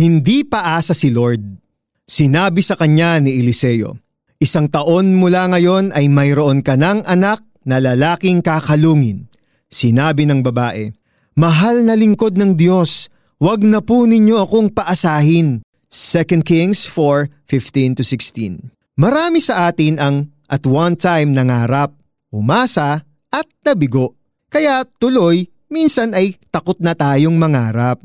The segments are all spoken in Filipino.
Hindi paasa si Lord. Sinabi sa kanya ni Eliseo, Isang taon mula ngayon ay mayroon ka ng anak na lalaking kakalungin. Sinabi ng babae, Mahal na lingkod ng Diyos, wag na po ninyo akong paasahin. 2 Kings 4:15-16. Marami sa atin ang at one time nangarap, umasa at nabigo. Kaya tuloy, minsan ay takot na tayong mangarap.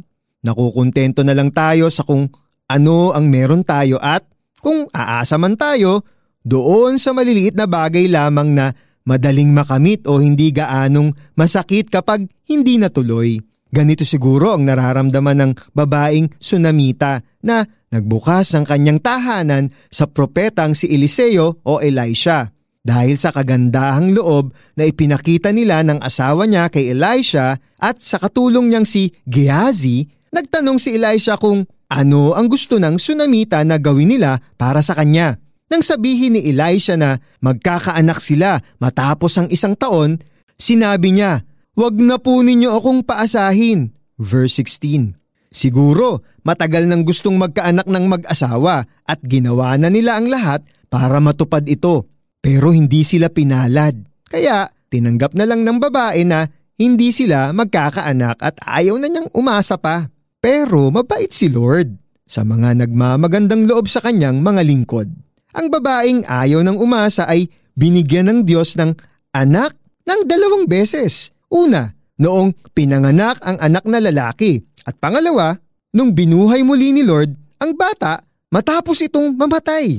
Nakukontento na lang tayo sa kung ano ang meron tayo at kung aasa man tayo, doon sa maliliit na bagay lamang na madaling makamit o hindi gaanong masakit kapag hindi natuloy. Ganito siguro ang nararamdaman ng babaeng Sunamita na nagbukas ng kanyang tahanan sa propetang si Eliseo o Elisha. Dahil sa kagandahang loob na ipinakita nila ng asawa niya kay Elisha at sa katulong niyang si Gehazi, Nagtanong si Elisha kung ano ang gusto ng Sunamita na gawin nila para sa kanya. Nang sabihin ni Elisha na magkakaanak sila matapos ang isang taon, sinabi niya, Huwag na po ninyo akong paasahin. Verse 16 Siguro matagal nang gustong magkaanak ng mag-asawa at ginawa na nila ang lahat para matupad ito. Pero hindi sila pinalad. Kaya tinanggap na lang ng babae na hindi sila magkakaanak at ayaw na niyang umasa pa. Pero mabait si Lord sa mga nagmamagandang loob sa kanyang mga lingkod. Ang babaeng ayaw ng umasa ay binigyan ng Diyos ng anak ng dalawang beses. Una, noong pinanganak ang anak na lalaki. At pangalawa, nung binuhay muli ni Lord ang bata matapos itong mamatay.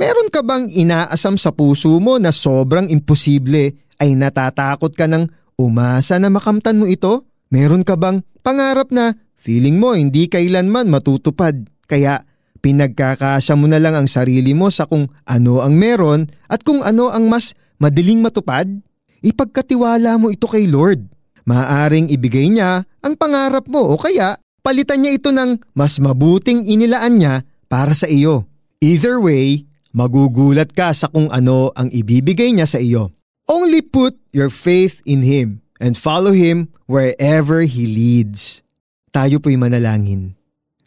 Meron ka bang inaasam sa puso mo na sobrang imposible ay natatakot ka ng umasa na makamtan mo ito? Meron ka bang pangarap na Feeling mo hindi kailanman matutupad kaya pinagkakasya mo na lang ang sarili mo sa kung ano ang meron at kung ano ang mas madaling matupad? Ipagkatiwala mo ito kay Lord. Maaring ibigay niya ang pangarap mo o kaya palitan niya ito ng mas mabuting inilaan niya para sa iyo. Either way, magugulat ka sa kung ano ang ibibigay niya sa iyo. Only put your faith in Him and follow Him wherever He leads. Tayo po'y manalangin.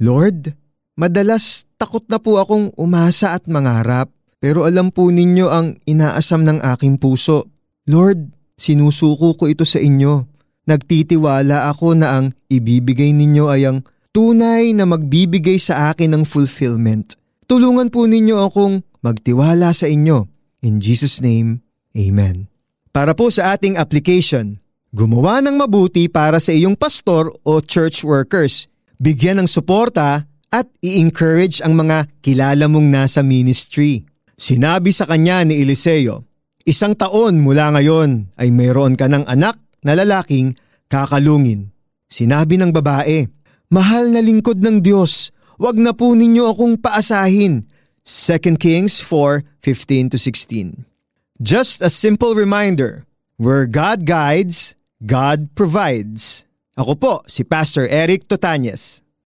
Lord, madalas takot na po akong umasa at mangarap pero alam po ninyo ang inaasam ng aking puso. Lord, sinusuko ko ito sa inyo. Nagtitiwala ako na ang ibibigay ninyo ay ang tunay na magbibigay sa akin ng fulfillment. Tulungan po ninyo akong magtiwala sa inyo. In Jesus' name, Amen. Para po sa ating application, Gumawa ng mabuti para sa iyong pastor o church workers. Bigyan ng suporta at i-encourage ang mga kilala mong nasa ministry. Sinabi sa kanya ni Eliseo, Isang taon mula ngayon ay mayroon ka ng anak na lalaking kakalungin. Sinabi ng babae, Mahal na lingkod ng Diyos, wag na po ninyo akong paasahin. 2 Kings 4:15-16. Just a simple reminder, where God guides, God provides. Ako po si Pastor Eric Totanyes.